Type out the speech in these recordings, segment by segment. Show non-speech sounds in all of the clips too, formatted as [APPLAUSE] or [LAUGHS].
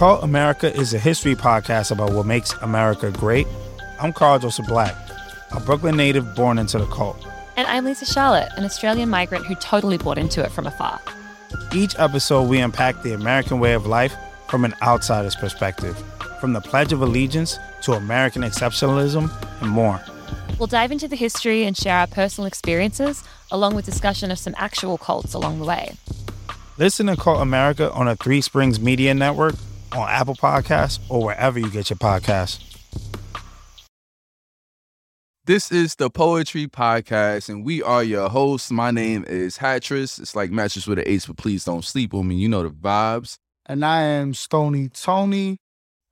Cult America is a history podcast about what makes America great. I'm Carl Joseph Black, a Brooklyn native born into the cult. And I'm Lisa Charlotte, an Australian migrant who totally bought into it from afar. Each episode, we unpack the American way of life from an outsider's perspective, from the Pledge of Allegiance to American exceptionalism and more. We'll dive into the history and share our personal experiences, along with discussion of some actual cults along the way. Listen to Cult America on a Three Springs Media Network, on Apple Podcasts, or wherever you get your podcasts. This is the Poetry Podcast, and we are your hosts. My name is Hattress. It's like mattress with an ace, but please don't sleep on me. You know the vibes. And I am Stony Tony.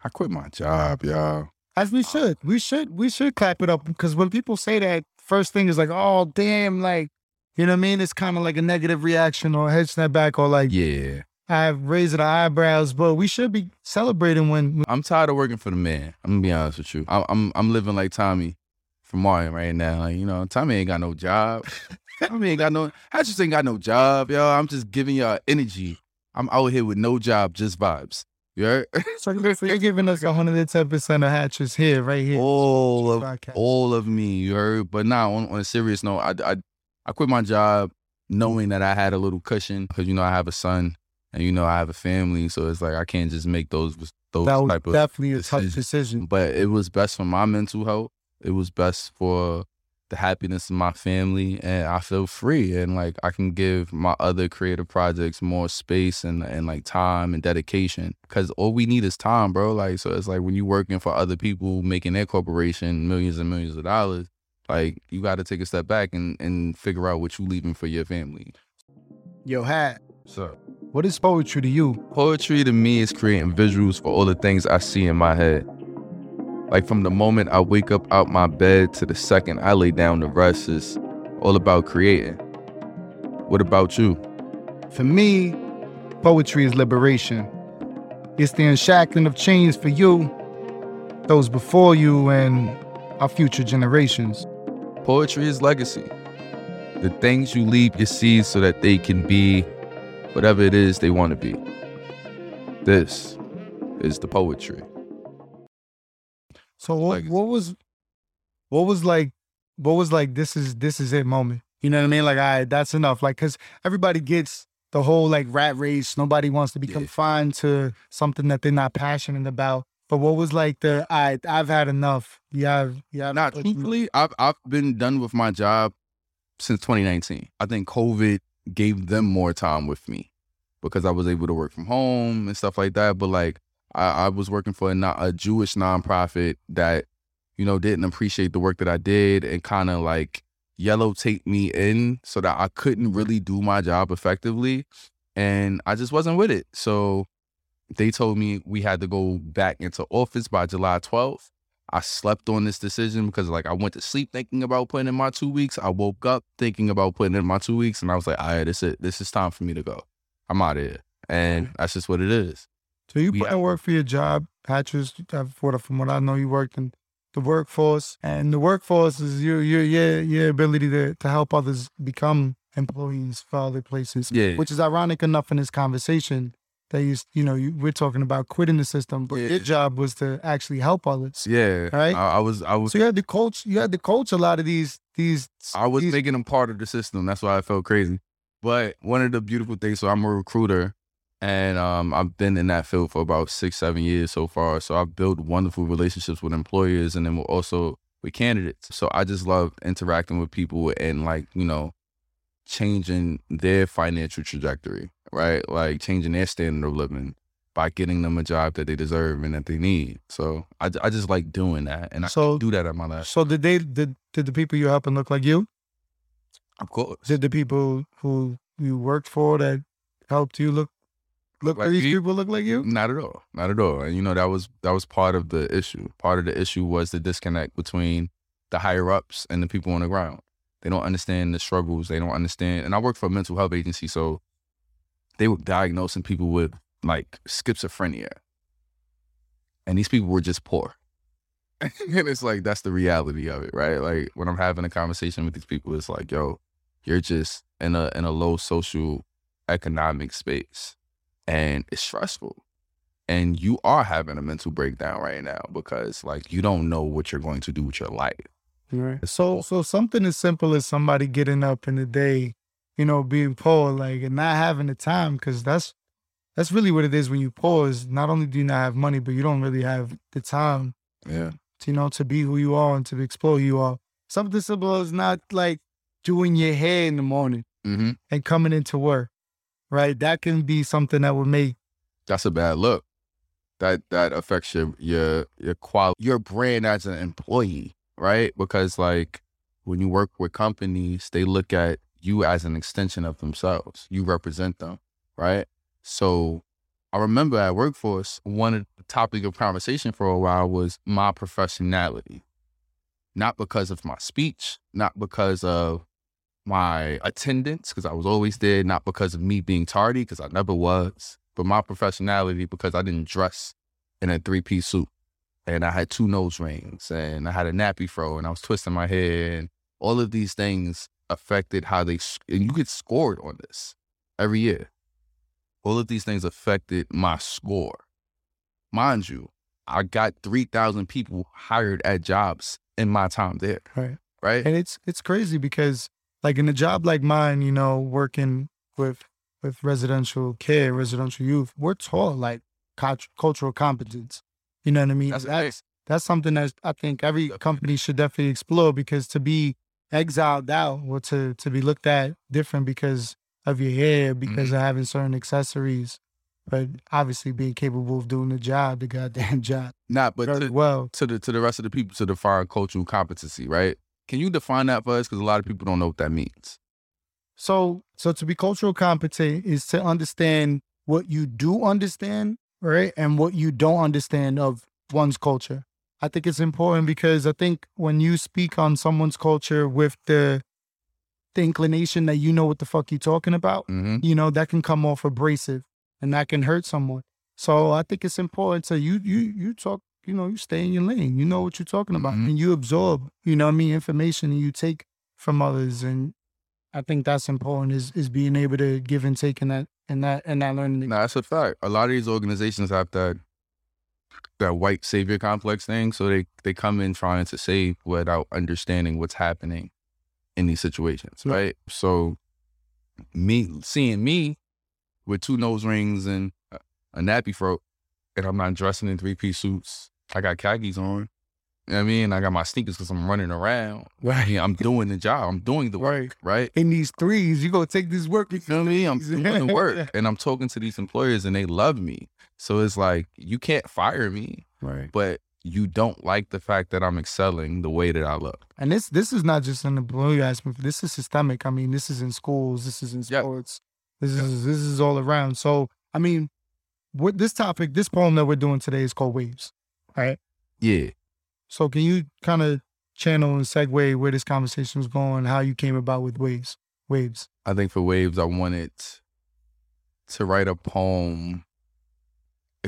I quit my job, y'all. As we should. We should we should clap it up because when people say that, first thing is like, oh damn, like, you know what I mean? It's kind of like a negative reaction or a head snap back or like Yeah. I have raised the eyebrows, but we should be celebrating when I'm tired of working for the man. I'm gonna be honest with you. I'm I'm, I'm living like Tommy from Martin right now. Like, you know, Tommy ain't got no job. [LAUGHS] Tommy ain't got no I just ain't got no job, y'all. I'm just giving y'all energy. I'm out here with no job, just vibes. You heard? [LAUGHS] so you're giving us 110 percent of hatches here, right here. all of Podcast. all of me, you heard. But now, on, on a serious note, I, I I quit my job knowing that I had a little cushion because you know I have a son and you know I have a family, so it's like I can't just make those those that was type of. definitely a tough decision. But it was best for my mental health. It was best for the happiness of my family, and I feel free and like I can give my other creative projects more space and and like time and dedication. Because all we need is time, bro. Like so, it's like when you working for other people making their corporation millions and millions of dollars. Like you got to take a step back and and figure out what you leaving for your family. Yo, hat. So What is poetry to you? Poetry to me is creating visuals for all the things I see in my head. Like from the moment I wake up out my bed to the second I lay down to rest is all about creating. What about you? For me, poetry is liberation. It's the unshackling of chains for you, those before you, and our future generations. Poetry is legacy. The things you leave your seeds so that they can be whatever it is they want to be. This is the poetry. So what, what was what was like what was like this is this is it moment? You know what I mean? Like, all right, that's enough. Like, cause everybody gets the whole like rat race. Nobody wants to be Yeah. confined to something that they're not passionate about. But what was like the I right, I've had enough. Yeah, yeah. Not mm. truthfully, I've I've been done with my job since 2019. I think COVID gave them more time with me because I was able to work from home and stuff like that. But like I, I was working for a, no- a Jewish nonprofit that you know didn't appreciate the work that I did and kind of like yellow taped me in so that I couldn't really do my job effectively, and I just wasn't with it. So they told me we had to go back into office by July 12th. I slept on this decision because like I went to sleep thinking about putting in my two weeks. I woke up thinking about putting in my two weeks, and I was like, all right, this is this is time for me to go. I'm out of here, and that's just what it is. So you put work for your job, Hattress. uh, for- From what I know, you worked in the workforce, and the workforce is your your your your ability to to help others become employees for other places. Yeah. Which is ironic enough in this conversation that you you know you, we're talking about quitting the system, but your job was to actually help others. Yeah, Right. I, I was I was So you had to coach. You had to coach a lot of these these. I was these, making them part of the system. That's why I felt crazy. But one of the beautiful things, so I'm a recruiter, and um, I've been in that field for about six, seven years so far. So I've built wonderful relationships with employers, and then we're also with candidates. So I just love interacting with people and like you know, changing their financial trajectory, right? Like changing their standard of living by getting them a job that they deserve and that they need. So I, I just like doing that, and I So- can do that at my life. So did they did did the people you're helping look like you? Of course. Did the people who you worked for that helped you look look Like these me? people look like you? Not at all. Not at all. And you know that was that was part of the issue. Part of the issue was the disconnect between the higher ups and the people on the ground. They don't understand the struggles. They don't understand. And I work for a mental health agency, so they were diagnosing people with like schizophrenia, and these people were just poor. [LAUGHS] and it's like that's the reality of it, right? Like when I'm having a conversation with these people, it's like, yo, you're just in a in a low social economic space, and it's stressful and you are having a mental breakdown right now because like you don't know what you're going to do with your life. Right. So so something as simple as somebody getting up in the day, you know, being poor, like and not having the time, because that's that's really what it is when you poor is not only do you not have money, but you don't really have the time Yeah. to, you know, to be who you are and to explore who you are. Something simple is not like doing your hair in the morning Mm-hmm. and coming into work. Right. That can be something that would make That's a bad look. That that affects your your your quality, your brand as an employee, right? Because like when you work with companies, they look at you as an extension of themselves. You represent them, right? So I remember at Workforce, one topic of conversation for a while was my professionality. Not because of my speech, not because of my attendance, because I was always there, not because of me being tardy, because I never was, but my professionality because I didn't dress in a three piece suit. And I had two nose rings and I had a nappy fro and I was twisting my hair and all of these things affected how they, and you get scored on this every year. All of these things affected my score. Mind you, I got 3,000 people hired at jobs in my time there, right. right? And it's it's crazy because like in a job like mine, you know, working with with residential care, residential youth, we're taught like cult- cultural competence. You know what I mean? That's that's that's something that I think every company should definitely explore because to be exiled out or to to be looked at different because of your hair, because mm-hmm. of having certain accessories, but obviously being capable of doing the job, the goddamn [LAUGHS] job, Not, but to, well. to the to the rest of the people to define cultural competency, right? Can you define that for us? Because a lot of people don't know what that means. So, so to be cultural competent is to understand what you do understand, right, and what you don't understand of one's culture. I think it's important because I think when you speak on someone's culture with the the inclination that you know what the fuck you're talking about, Mm-hmm. you know that can come off abrasive and that can hurt someone. So I think it's important to you you you talk, you know, you stay in your lane. You know what you're talking about, Mhm. and you absorb, you know, what I mean, information and you take from others, and I think that's important is is being able to give and take in that in that and that learning. No, that's a fact. A lot of these organizations have that that white savior complex thing, so they they come in trying to save without understanding what's happening in these situations, Yeah. right? So me seeing me with two nose rings and a- a nappy throat, and I'm not dressing in three piece suits. I got khakis on. You know what I mean? I got my sneakers because I'm running around. Right. I'm doing the job. I'm doing the work, right? In these threes, you gonna take this work. You feel me? I'm [LAUGHS] doing the work and I'm talking to these employers and they love me. So it's like, you can't fire me, Right. but you don't like the fact that I'm excelling the way that I look. And this this is not just in the blue aspect. This is systemic. I mean, this is in schools. This is in sports. This is this is all around. So I mean, what this topic, this poem that we're doing today is called Waves. Right. Yeah. So can you kind of channel and segue where this conversation was going, how you came about with waves? Waves. I think for Waves, I wanted to write a poem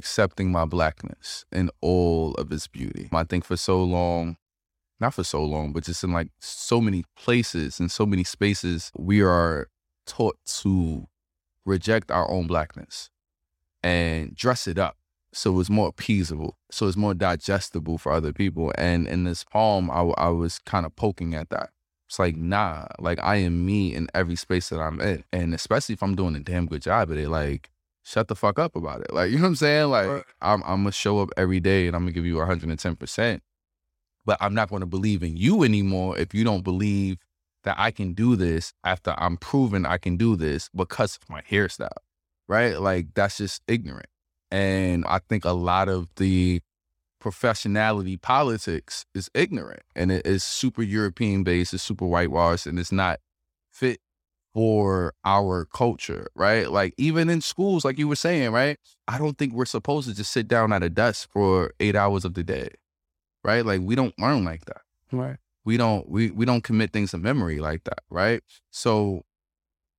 accepting my blackness in all of its beauty. I think for so long, not for so long, but just in like so many places and so many spaces, we are taught to reject our own blackness and dress it up so it's more appeasable, so it's more digestible for other people. And in this poem, I was kind of poking at that. It's like, nah, like I am me in every space that I'm in. And especially if I'm doing a damn good job at it, like, shut the fuck up about it. Like, you know what I'm saying? Like, Right. I'm, I'm gonna show up every day and I'm gonna give you 110%. But I'm not gonna believe in you anymore if you don't believe that I can do this after I'm proven I can do this because of my hairstyle, right? Like, that's just ignorant. And I think a lot of the professionality politics is ignorant and it is super European based, it's super whitewashed, and it's not for our culture, right? Like even in schools, like you were saying, right? I don't think we're supposed to just sit down at a desk for eight hours of the day. Right? Like we don't learn like that Right. we don't we we don't commit things to memory like that, right? So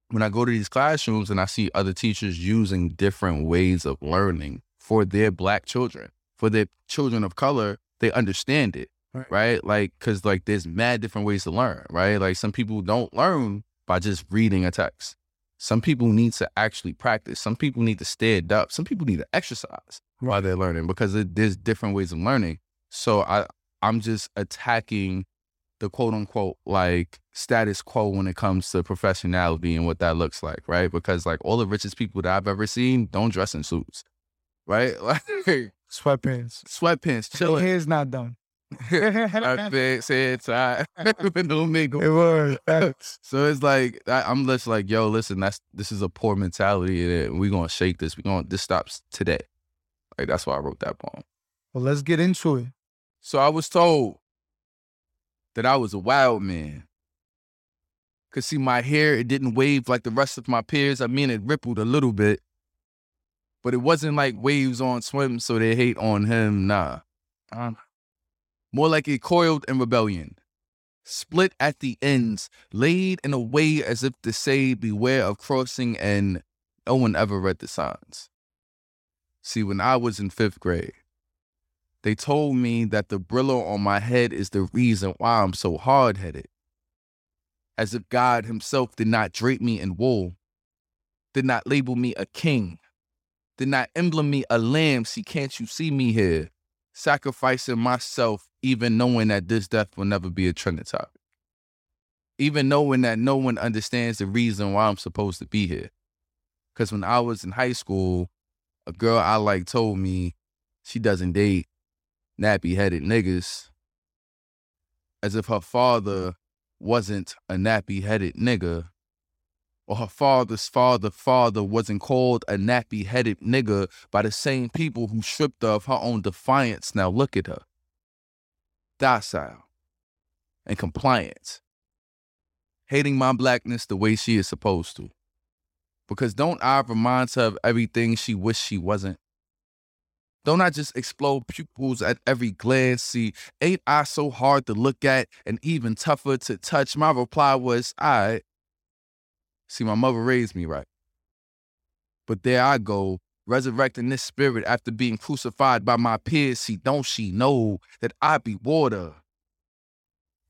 when I go to these classrooms and I see other teachers using different ways of learning for their black children, for their children of color, they understand it, Right. right? Like cuz like there's mad different ways to learn, right? Like some people don't learn by just reading a text. Some people need to actually practice. Some people need to stand up. Some people need to exercise while they're learning because it, there's different ways of learning. So I I'm just attacking the quote unquote like status quo when it comes to professionality and what that looks like, right? Because like all the richest people that I've ever seen don't dress in suits, right? [LAUGHS] Like Sweatpants. sweatpants, chilling. hair's not done. [LAUGHS] Outfit, [LAUGHS] said tie, no mingle. It was. [LAUGHS] So it's like I, I'm just like, yo, listen, that's this is a poor mentality, and we're gonna shake this. We're gonna this stops today. Like that's why I wrote that poem. Well, let's get into it. So I was told that I was a wild man. Cause see, my hair it didn't wave like the rest of my peers. I mean, it rippled a little bit, but it wasn't like waves on swim, so they hate on him. Nah, Um, more like it coiled in rebellion, split at the ends, laid in a way as if to say, "Beware of crossing," and no one ever read the signs. See, when I was in fifth grade. They told me that the Brillo on my head is the reason why I'm so hard headed. As if God Himself did not drape me in wool, did not label me a king, did not emblem me a lamb. See, can't you see me here? Sacrificing myself, even knowing that this death will never be a trending topic. Even knowing that no one understands the reason why I'm supposed to be here. Because when I was in high school, a girl I like told me she doesn't date nappy headed niggas as if her father wasn't a nappy headed nigga or her father's father father wasn't called a nappy headed nigga by the same people who stripped her of her own defiance. Now look at her. Docile and compliant. Hating my blackness the way she is supposed to. Because don't I remind her of everything she wished she wasn't? Don't I just explode pupils at every glance? See, ain't I so hard to look at and even tougher to touch? My reply was, I. See, my mother raised me right. But there I go, resurrecting this spirit after being crucified by my peers. See, don't she know that I be water?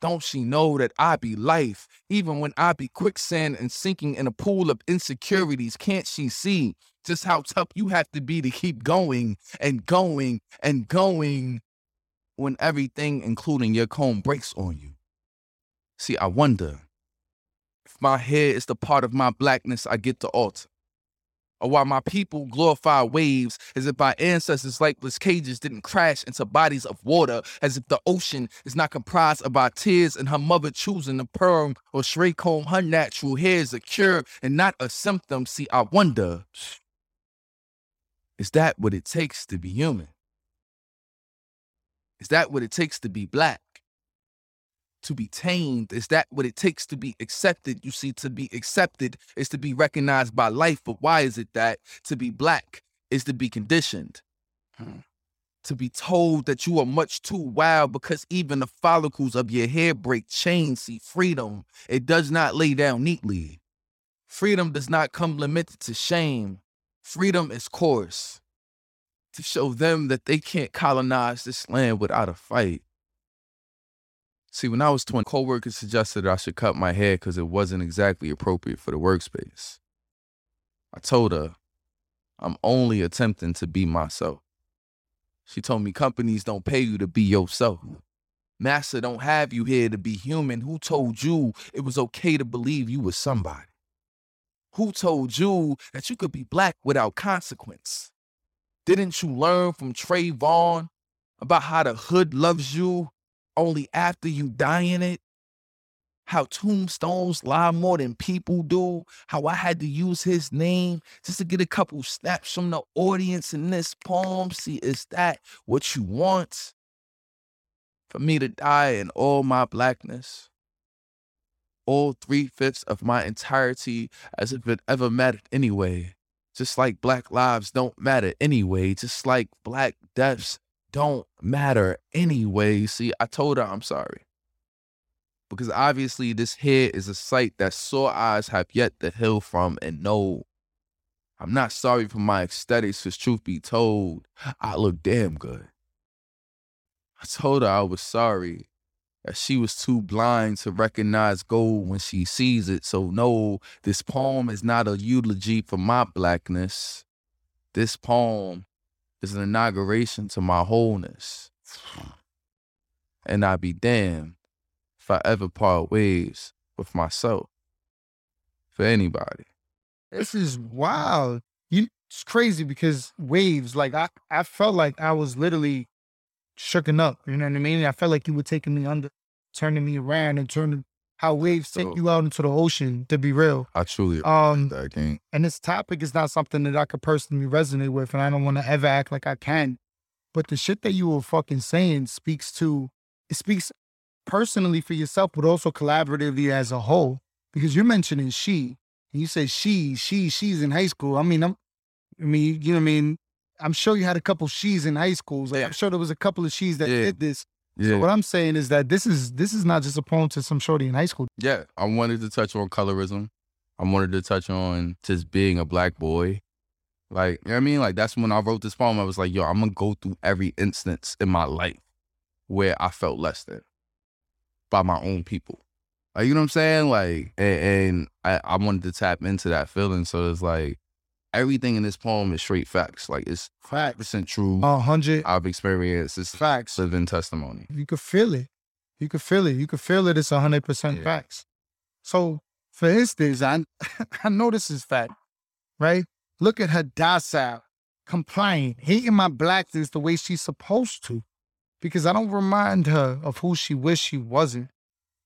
Don't she know that I be life? Even when I be quicksand and sinking in a pool of insecurities, can't she see just how tough you have to be to keep going and going and going when everything, including your comb, breaks on you? See, I wonder my hair is the part of my blackness I get to alter. Or why my people glorify waves as if our ancestors' lifeless cages didn't crash into bodies of water, as if the ocean is not comprised of our tears and her mother choosing to perm or straight comb her natural hair is a cure and not a symptom. See, I wonder is that what it takes to be human? Is that what it takes to be black? To be tamed? Is that what it takes to be accepted? You see, to be accepted is to be recognized by life, but why is it that to be black is to be conditioned? Hmm. To be told that you are much too wild because even the follicles of your hair break chains. See, freedom, it does not lay down neatly. Freedom does not come limited to shame. Freedom is coarse to show them that they can't colonize this land without a fight. See, when I was 20, coworkers suggested I should cut my hair because it wasn't exactly appropriate for the workspace. I told her, I'm only attempting to be myself. She told me companies don't pay you to be yourself. Master don't have you here to be human. Who told you it was okay to believe you were somebody? Who told you that you could be black without consequence? Didn't you learn from Trayvon about how the hood loves you only after you die in it? How tombstones lie more than people do? How I had to use his name just to get a couple snaps from the audience in this poem? See, is that what you want? For me to die in all my blackness? all three fifths of my entirety as if it ever mattered anyway. Just like black lives don't matter anyway, just like black deaths don't matter anyway. See, I told her I'm sorry. Because obviously, this here is a sight that sore eyes have yet to heal from. And no, I'm not sorry for my aesthetics, because truth be told, I look damn good. I told her I was sorry that she was too blind to recognize gold when she sees it. So, no, this poem is not a eulogy for my blackness. This poem is an inauguration to my wholeness. And I'd be damned if I ever part ways with myself. For anybody. This is wild. You it's crazy because waves, like I, I felt like I was literally shooken up. You know what I mean? I felt like you were taking me under, turning me around and turning how waves take So- you out into the ocean, to be real. I truly Um that and this topic is not something that I could personally resonate with, and I don't want to ever act like I can. But the shit that you were fucking saying speaks to it speaks personally for yourself, but also collaboratively as a whole. Because you're mentioning she, and you said she, she, she's in high school. I mean, I'm, I mean, you know what I mean. I'm sure you had a couple she's in high schools. Like, Yeah. I'm sure there was a couple of she's that Yeah. did this. Yeah. So what I'm saying is that this is this is not just a poem to some shorty in high school. Yeah, I wanted to touch on colorism. I wanted to touch on just being a black boy. Like, you know what I mean? Like, that's when I wrote this poem. I was like, yo, I'm going to go through every instance in my life where I felt less than by my own people. Like, you know what I'm saying? Like, and, and I, I wanted to tap into that feeling. So it's like, everything in this poem is straight facts. Like, it's Facts. percent true. A hundred I've experienced. It's facts. living testimony. You could feel it. You could feel it. You could feel it. It's hundred percent facts. So, for instance, I [LAUGHS] I know this is fact, right? Look at her docile, compliant, hating my blackness the way she's supposed to, because I don't remind her of who she wished she wasn't.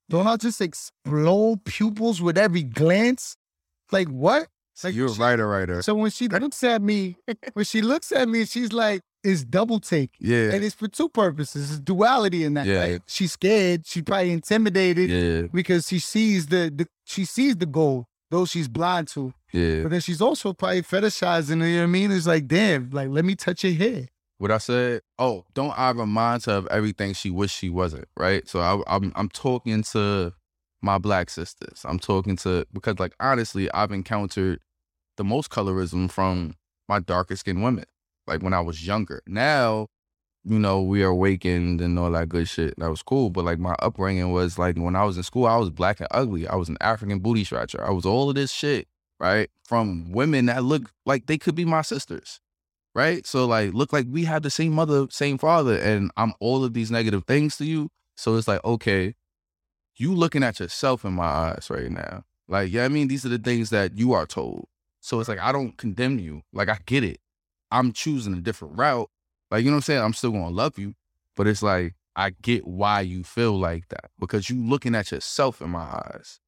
Don't I just explode pupils with every glance? Like what? Like You're a writer, writer. So when she looks at me, when she looks at me, she's like, it's double take. Yeah. And it's for two purposes. It's duality in that. Yeah. Like, she's scared. She probably intimidated Yeah. because she sees the, the she sees the goal, though she's blind to. Yeah. But then she's also probably fetishizing. You know what I mean? It's like, damn, like let me touch your hair. what I said. Oh, don't I remind her of everything she wished she wasn't, right? So I, I'm I'm talking to my black sisters. I'm talking to because like honestly, I've encountered the most colorism from my darker skinned women, like when I was younger. Now, you know, we are awakened and all that good shit. That was cool. But like my upbringing was like when I was in school, I was black and ugly. I was an African booty scratcher. I was all of this shit, right? From women that look like they could be my sisters right? So like, look like we had the same mother, same father, and I'm all of these negative things to you. So it's like, okay, you looking at yourself in my eyes right now. Like, yeah, I mean, these are the things that you are told. So it's like, I don't condemn you. Like, I get it. I'm choosing a different route. Like, you know what I'm saying? I'm still gonna love you, but it's like, I get why you feel like that because you looking at yourself in my eyes.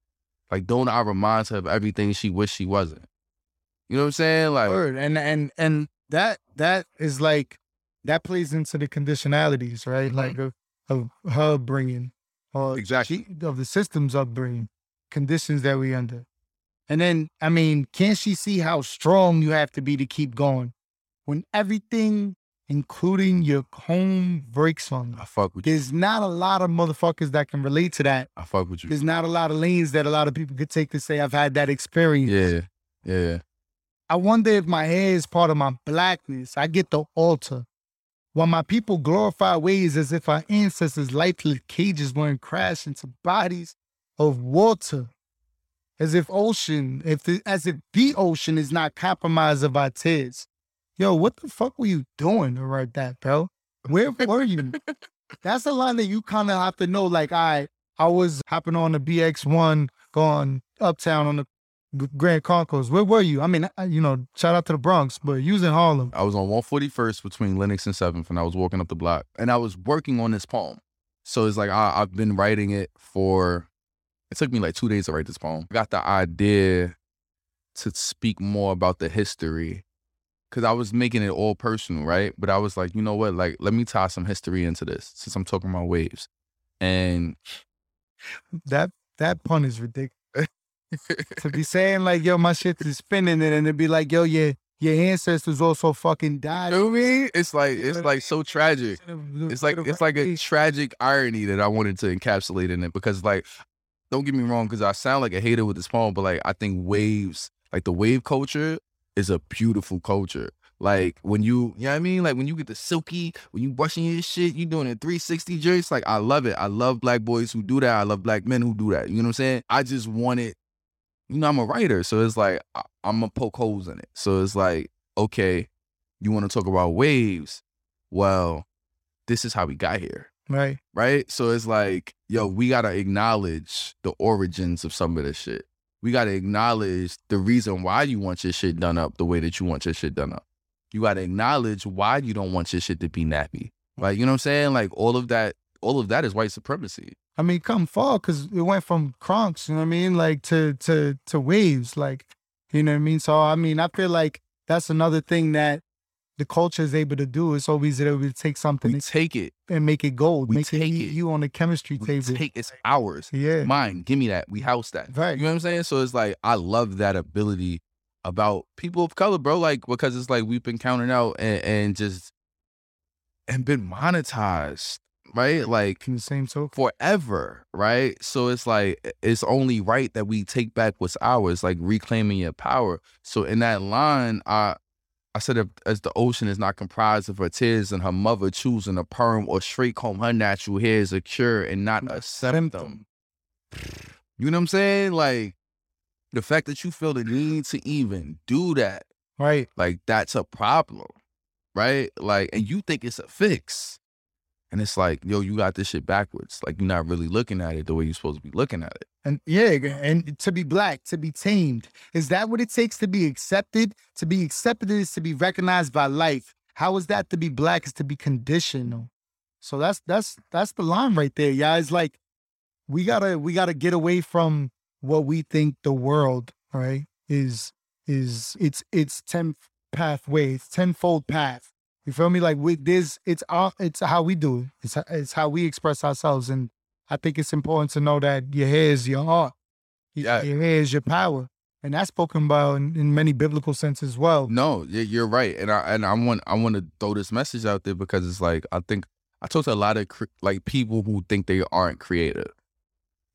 Like, don't I remind her of everything she wished she wasn't? You know what I'm saying? Like, Word. And and and that that is like that plays into the conditionalities, right? Mm-hmm. Like of, of her upbringing, or Exactly. she- of the system's upbringing, conditions that we under. And then, I mean, can't she see how strong you have to be to keep going when everything, including your home, breaks on you? I fuck with you. There's not a lot of motherfuckers that can relate to that. I fuck with you. There's not a lot of lanes that a lot of people could take to say I've had that experience. Yeah, yeah. I wonder if my hair is part of my blackness. I get the altar. While my people glorify ways as if our ancestors' lifeless cages weren't crashed into bodies of water. As if ocean, if the, as if the ocean is not compromised of our tears. Yo, what the fuck were you doing to write that, bro? Where [LAUGHS] were you? That's a line that you kind of have to know. Like, I, I was hopping on the BX1 going uptown on the Grand Concourse. Where were you? I mean, I, you know, shout out to the Bronx, but you was in Harlem. I was on 141st between Lenox and 7th, and I was walking up the block, and I was working on this poem. So it's like I, I've been writing it for. It took me like two days to write this poem. I got the idea to speak more about the history, because I was making it all personal, right? But I was like, you know what? Like, let me tie some history into this, since I'm talking about waves, and That that pun is ridiculous. [LAUGHS] to be saying like, yo, my shit is spinning it, and to be like, yo, yeah, your ancestors also fucking died. you know what I mean? It's like it's like so tragic. it's like it's like a tragic irony that I wanted to encapsulate in it because like don't get me wrong because I sound like a hater with this poem but like I think waves like the wave culture is a beautiful culture Like when you, you know what I mean? Like when you get the silky, when you brushing your shit, you doing a 360 joints. Like I love it. I love black boys who do that. I love black men who do that. You know what I'm saying? I just want it. You know, I'm a writer, so it's like I, I'm gonna poke holes in it. So it's like, okay, you want to talk about waves? Well, this is how we got here Right. right? So it's like, yo, we gotta acknowledge the origins of some of this shit. We gotta acknowledge the reason why you want your shit done up the way that you want your shit done up. You gotta acknowledge why you don't want your shit to be nappy. Like, you know what I'm saying? Like all of that, all of that is white supremacy. I mean, come fall because it went from conks, you know what I mean, like to to to waves, like you know what I mean. So I mean, I feel like that's another thing that the culture is able to do. It's always able to take something We take it. and make it gold, we make take eat it. you on the chemistry We table. take it's ours. yeah, Mine. Give me that. We house that. Right. You know what I'm saying? So it's like I love that ability about people of color, bro. Like because it's like we've been counting out and, and just and been monetized, right? Like in the same token. forever, right? So it's like it's only right that we take back what's ours, like reclaiming your power. So in that line, I I said if, as the ocean is not comprised of her tears and her mother choosing a perm or straight comb her natural hair is a cure and not mm, a symptom. You know what I'm saying? Like the fact that you feel the need to even do that, Right. like that's a problem, right? Like, and you think it's a fix. And it's like, yo, you got this shit backwards. Like you're not really looking at it the way you're supposed to be looking at it. And yeah, and to be black, to be tamed. Is that what it takes to be accepted? To be accepted is to be recognized by life. How is that to be black is to be conditional. So that's that's that's the line right there, yeah. It's like we gotta we gotta get away from what we think the world, right, is is it's it's ten pathway, it's tenfold path. You feel me? Like with this, it's our, it's how we do it. It's it's how we express ourselves, and I think it's important to know that your hair is your art. Your- Yeah. Your hair is your power, and that's spoken about in, in many biblical sense as well. No, you're right, and I and I want I want to throw this message out there because it's like I think I talk to a lot of cre- like people who think they aren't creative,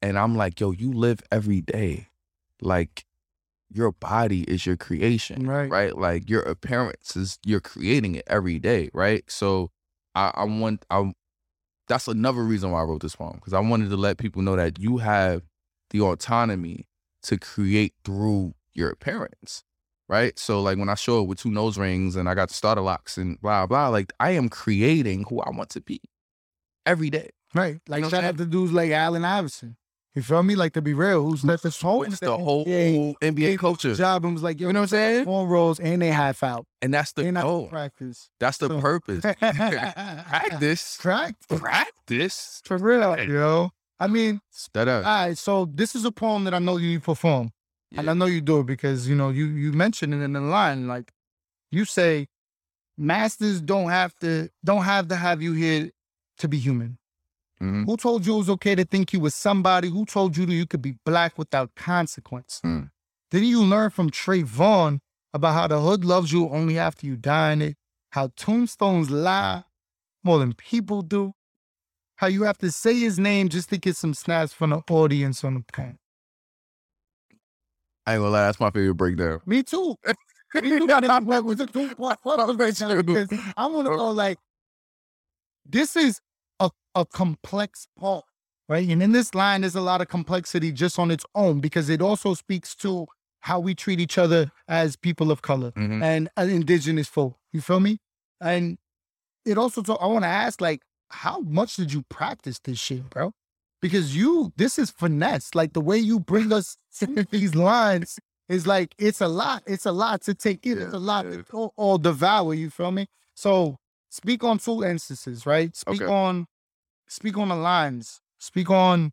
and I'm like, yo, you live every day, like your body is your creation, Right. Right, like your appearance is you're creating it every day, right? So I, I want I that's another reason why I wrote this poem because I wanted to let people know that you have the autonomy to create through your appearance right? So like when I show up with two nose rings and I got the starter locks and blah blah, like I am creating who I want to be every day. Right. Like know shout out to dudes like Allen Iverson. You feel me? Like to be real, who's left his whole It's the whole yeah, NBA culture, job and was like, yo, You know what I'm saying? Four rolls and they half out. and that's the goal. practice. That's the So- purpose. [LAUGHS] Practice, Practice. practice. For real, yo. I mean, That all right. So this is a poem that I know you perform, and I know you do it because you know you you mentioned it in the line. Like you say, masters don't have to don't have to have you here to be human. Mhm. Who told you it was okay to think you was somebody? Who told you that you could be black without consequence? Mm. Didn't you learn from Trayvon about how the hood loves you only after you die in it? How tombstones lie more than people do? How you have to say his name just to get some snaps from the audience on the pen? I ain't gonna lie, that's my favorite breakdown. Me too. [LAUGHS] Me too. I'm like, was it too- what- what else they saying? Because [LAUGHS] I want to go like, this is a, complex part, right? And in this line, there's a lot of complexity just on its own because it also speaks to how we treat each other as people of color Mhm. and uh, indigenous folk. You feel me? And it also, so I want to ask, like, how much did you practice this shit, bro? Because you, this is finesse. Like the way you bring us [LAUGHS] these lines is like it's a lot. It's a lot to take in. It's a lot to all, all devour. You feel me? So speak on two instances, right? Speak Okay. on, speak on the lines. Speak on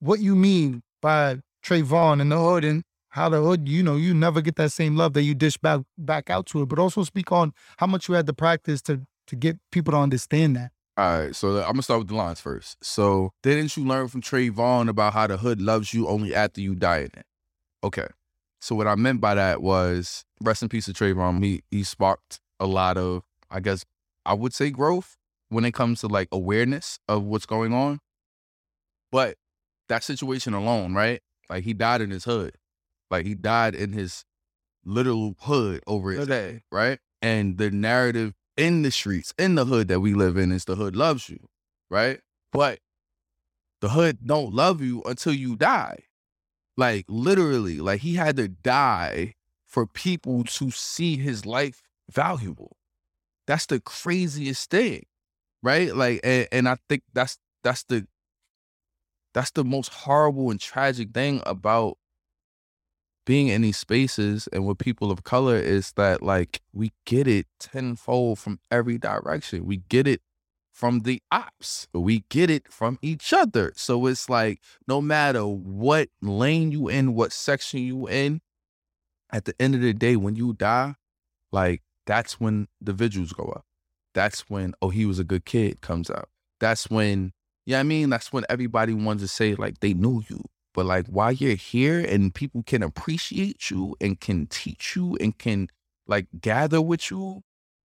what you mean by Trayvon and the hood and how the hood, you know, you never get that same love that you dish back back out to it. But also speak on how much you had to practice to to get people to understand that. All right, so I'm gonna start with the lines first. So, didn't you learn from Trayvon about how the hood loves you only after you die in it? Okay. So what I meant by that was rest in peace to Trayvon. He he sparked a lot of, I guess, I would say growth when it comes to like awareness of what's going on. But that situation alone, right? Like he died in his hood. Like he died in his literal hood over his head, right? And the narrative in the streets, in the hood that we live in, is the hood loves you, right? But the hood don't love you until you die. Like literally, like he had to die for people to see his life valuable. That's the craziest thing, right? Like, and, and I think that's that's the that's the most horrible and tragic thing about being in these spaces and with people of color is that like we get it tenfold from every direction. We get it from the ops. We get it from each other. So it's like no matter what lane you in, what section you in, at the end of the day, when you die, like that's when the vigils go up. That's when, oh, he was a good kid comes out. That's when, yeah, you know I mean, that's when everybody wants to say like they knew you. But like while you're here and people can appreciate you and can teach you and can like gather with you,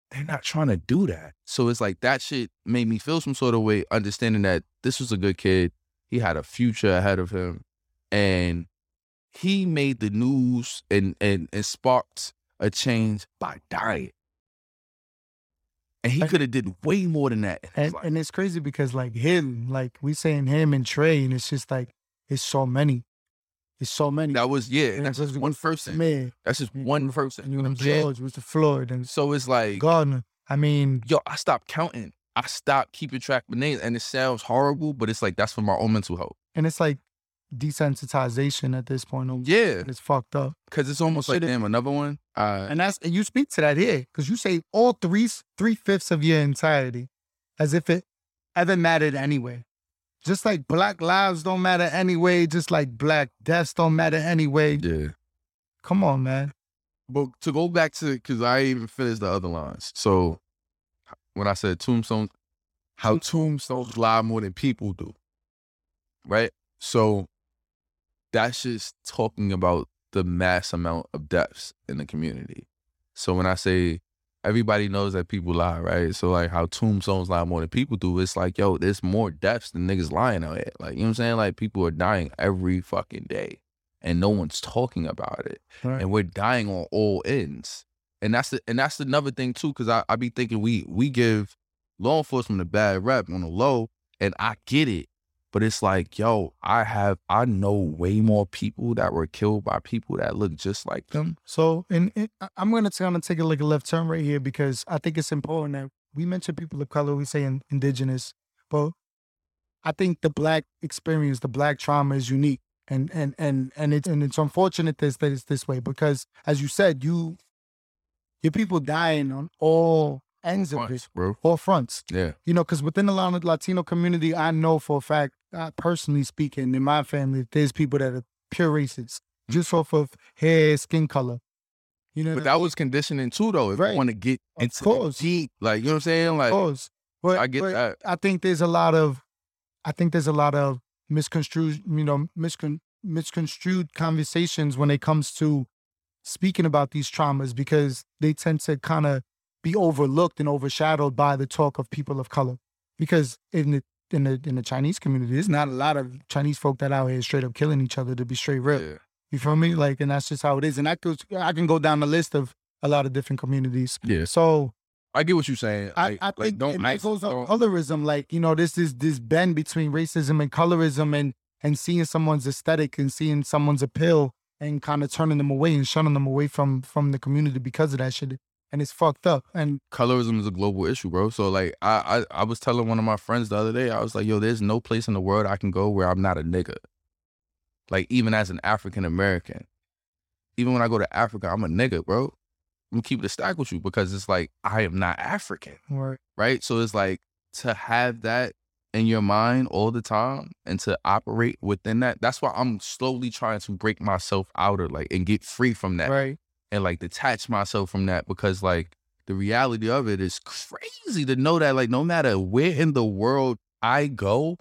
they're not trying to do that. So it's like that shit made me feel some sort of way, understanding that this was a good kid. He had a future ahead of him. And he made the news and and, and sparked a change by dying. And he could have did way more than that. And, and it's crazy because like him, like we saying him and Trey, and it's just like it's so many. It's so many. That was yeah. And That's just one person. Man, That's just one person. You know what I'm saying? George was the Floyd and So it's like, Garner. I mean, yo, I stopped counting. I stopped keeping track of names, and it sounds horrible, but it's like that's for my own mental health. and it's like desensitization at this point. Yeah, It's fucked up. because it's almost like damn another one. Uh, And that's and you speak to that here because you say all three three fifths of your entirety, as if it ever mattered anyway. Just like black lives don't matter anyway, just like black deaths don't matter anyway. yeah. Come on, man. But to go back to because I even finished the other lines. So when I said tombstones, how tombstones lie more than people do, right? So that's just talking about the mass amount of deaths in the community. So when I say everybody knows that people lie, right? So like how tombstones lie more than people do, it's like yo, there's more deaths than niggas lying out here. Like you know what I'm saying? Like people are dying every fucking day, and no one's talking about it Right. and we're dying on all ends. And that's the and that's another thing too, because I, I be thinking we we give law enforcement a bad rep on the low, and I get it. But it's like, yo, I have I know way more people that were killed by people that look just like them. So, and, and I'm gonna kind of take a like a left turn right here because I think it's important that we mention people of color. We say in, indigenous, but I think the black experience, the black trauma, is unique, and and and and it's and it's unfortunate this that it's this way because, as you said, you your people dying on all ends of it, bro. all fronts. Yeah. You know, because within the Latino community, I know for a fact, uh, personally speaking, in my family, there's people that are pure racists just off of hair, skin color. You know, But that was conditioning too though. If Right. you want to get Of into course. deep, like you know what I'm saying? Like course. But, I get that. I think there's a lot of, I think there's a lot of misconstrued, you know, miscon- misconstrued conversations when it comes to speaking about these traumas because they tend to kind of be overlooked and overshadowed by the talk of people of color. Because in the in the in the Chinese community, there's not a lot of Chinese folk that out here straight up killing each other to be straight real. yeah. You feel me? Like, and that's just how it is. And I could I can go down the list of a lot of different communities. Yeah. So I get what you're saying. I, Like, I like, think don't and ice- it goes on don't- colorism. Like, you know, this is this bend between racism and colorism and and seeing someone's aesthetic and seeing someone's appeal and kind of turning them away and shunning them away from from the community because of that shit. And it's fucked up. And colorism is a global issue, bro. So like I, I I was telling one of my friends the other day, I was like, yo, there's no place in the world I can go where I'm not a nigga. Like even as an African American. Even when I go to Africa, I'm a nigga, bro. I'm gonna keep it a stack with you because it's like I am not African, or right? So it's like to have that in your mind all the time and to operate within that. That's why I'm slowly trying to break myself out of like and get free from that right. And like detach myself from that because like the reality of it is crazy to know that like no matter where in the world I go,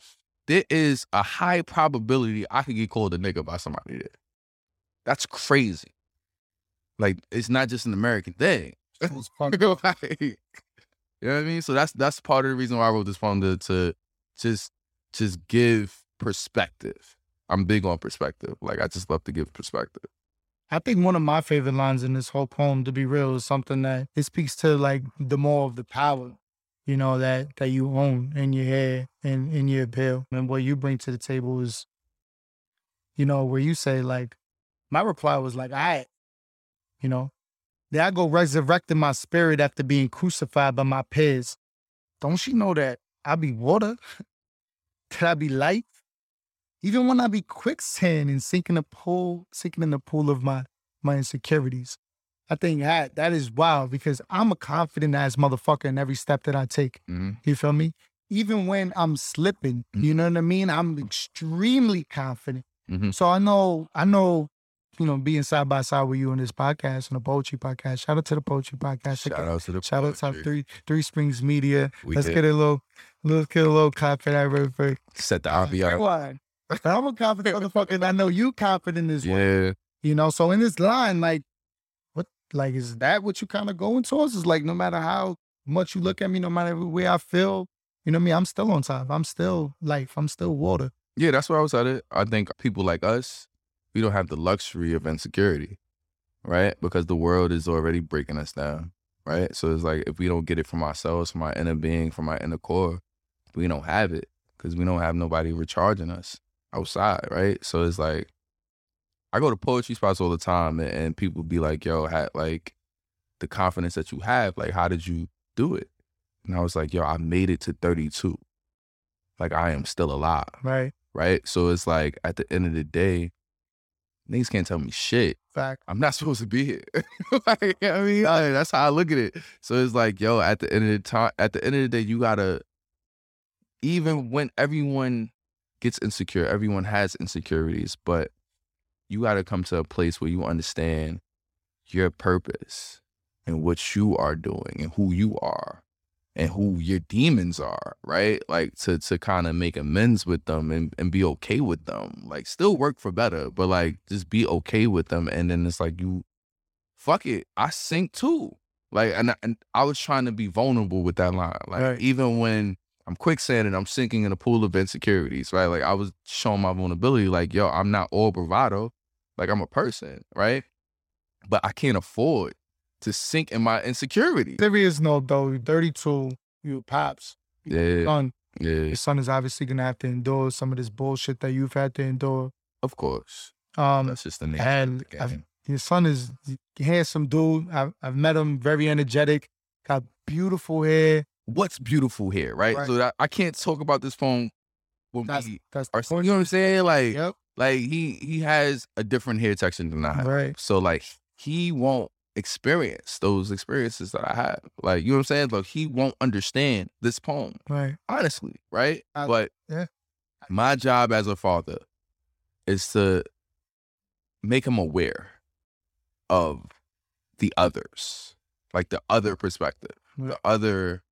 there is a high probability I could get called a nigga by somebody there. That's crazy. Like it's not just an American thing. [LAUGHS] Like, [LAUGHS] you know what I mean? So that's that's part of the reason why I wrote this poem to, to just just give perspective. I'm big on perspective. Like I just love to give perspective. I think one of my favorite lines in this whole poem, to be real, is something that it speaks to like the more of the power, you know, that that you own in your hair and in your appeal. And what you bring to the table is, you know, where you say like, my reply was like, right, you know, there I go resurrecting my spirit after being crucified by my peers. Don't she know that I be water? [LAUGHS] that I be life? Even when I be quicksand and sinking the pool, sinking in the pool of my my insecurities. I think that that is wild because I'm a confident ass motherfucker in every step that I take. Mhm. You feel me? Even when I'm slipping, you know what I mean? I'm extremely confident. Mhm. So I know, I know, you know, being side by side with you on this podcast, on the poetry podcast. Shout out to the poetry podcast. Shout out to the Shout out to. Three Three Springs Media. We Let's did. get a little, let's get a little for that real quick. set the ambiance. I'm a confident motherfucker, and I know you confident as well. Yeah, You know, so in this line, like, what, like, is that what you kind of going towards? Is like, no matter how much you look at me, no matter where I feel, you know I mean? I'm still on top. I'm still life. I'm still water. yeah, that's where I was at. It. I think people like us, we don't have the luxury of insecurity, right? Because the world is already breaking us down, right? So it's like if we don't get it from ourselves, from our inner being, from our inner core, we don't have it because we don't have nobody recharging us outside, right? So it's like I go to poetry spots all the time, and, and people be like, "Yo, had like the confidence that you have, like, how did you do it?" And I was like, "Yo, I made it to 32. Like, I am still alive." Right. right? So it's like at the end of the day, niggas can't tell me shit. Fact. I'm not [LAUGHS] supposed to be here. [LAUGHS] like, you know what I mean, that's how I look at it. So it's like, yo, at the end of the time, at the end of the day, you gotta, even when everyone gets insecure, everyone has insecurities, but you gotta come to a place where you understand your purpose and what you are doing and who you are and who your demons are, right? Like to to kind of make amends with them and, and be okay with them. Like still work for better, but like just be okay with them. And then it's like you fuck it. I sink too. Like and, I- and I was trying to be vulnerable with that line. Like Right. even when I'm quicksand and I'm sinking in a pool of insecurities, right? Like I was showing my vulnerability, like, yo, I'm not all bravado. Like I'm a person, right? But I can't afford to sink in my insecurity. Serious note though, 32, you pops. Yeah. Son, Yeah, your son is obviously gonna have to endure some of this bullshit that you've had to endure. of course. Um, That's just the name. and I've- your son is handsome dude. I've, I've met him, very energetic, got beautiful hair. What's beautiful here, right? Right. So that, I can't talk about this phone when That's we that's are. You know what I'm saying? Like, Yep. like he he has a different hair texture than I have. Right. So like he won't experience those experiences that I have. Like, you know what I'm saying? Like he won't understand this poem. Right. honestly, right? I- but yeah. my job as a father is to make him aware of the others, like the other perspective, the other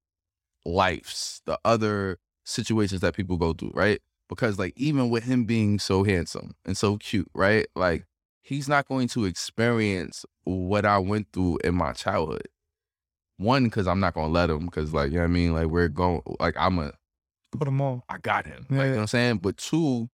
lives, the other situations that people go through, right? Because like even with him being so handsome and so cute, right? Like he's not going to experience what I went through in my childhood. One, because I'm not gonna let him, because like you know what I mean, like we're going, like I'm a, Put them on. I got him, Yeah, like you know what I'm saying. But two,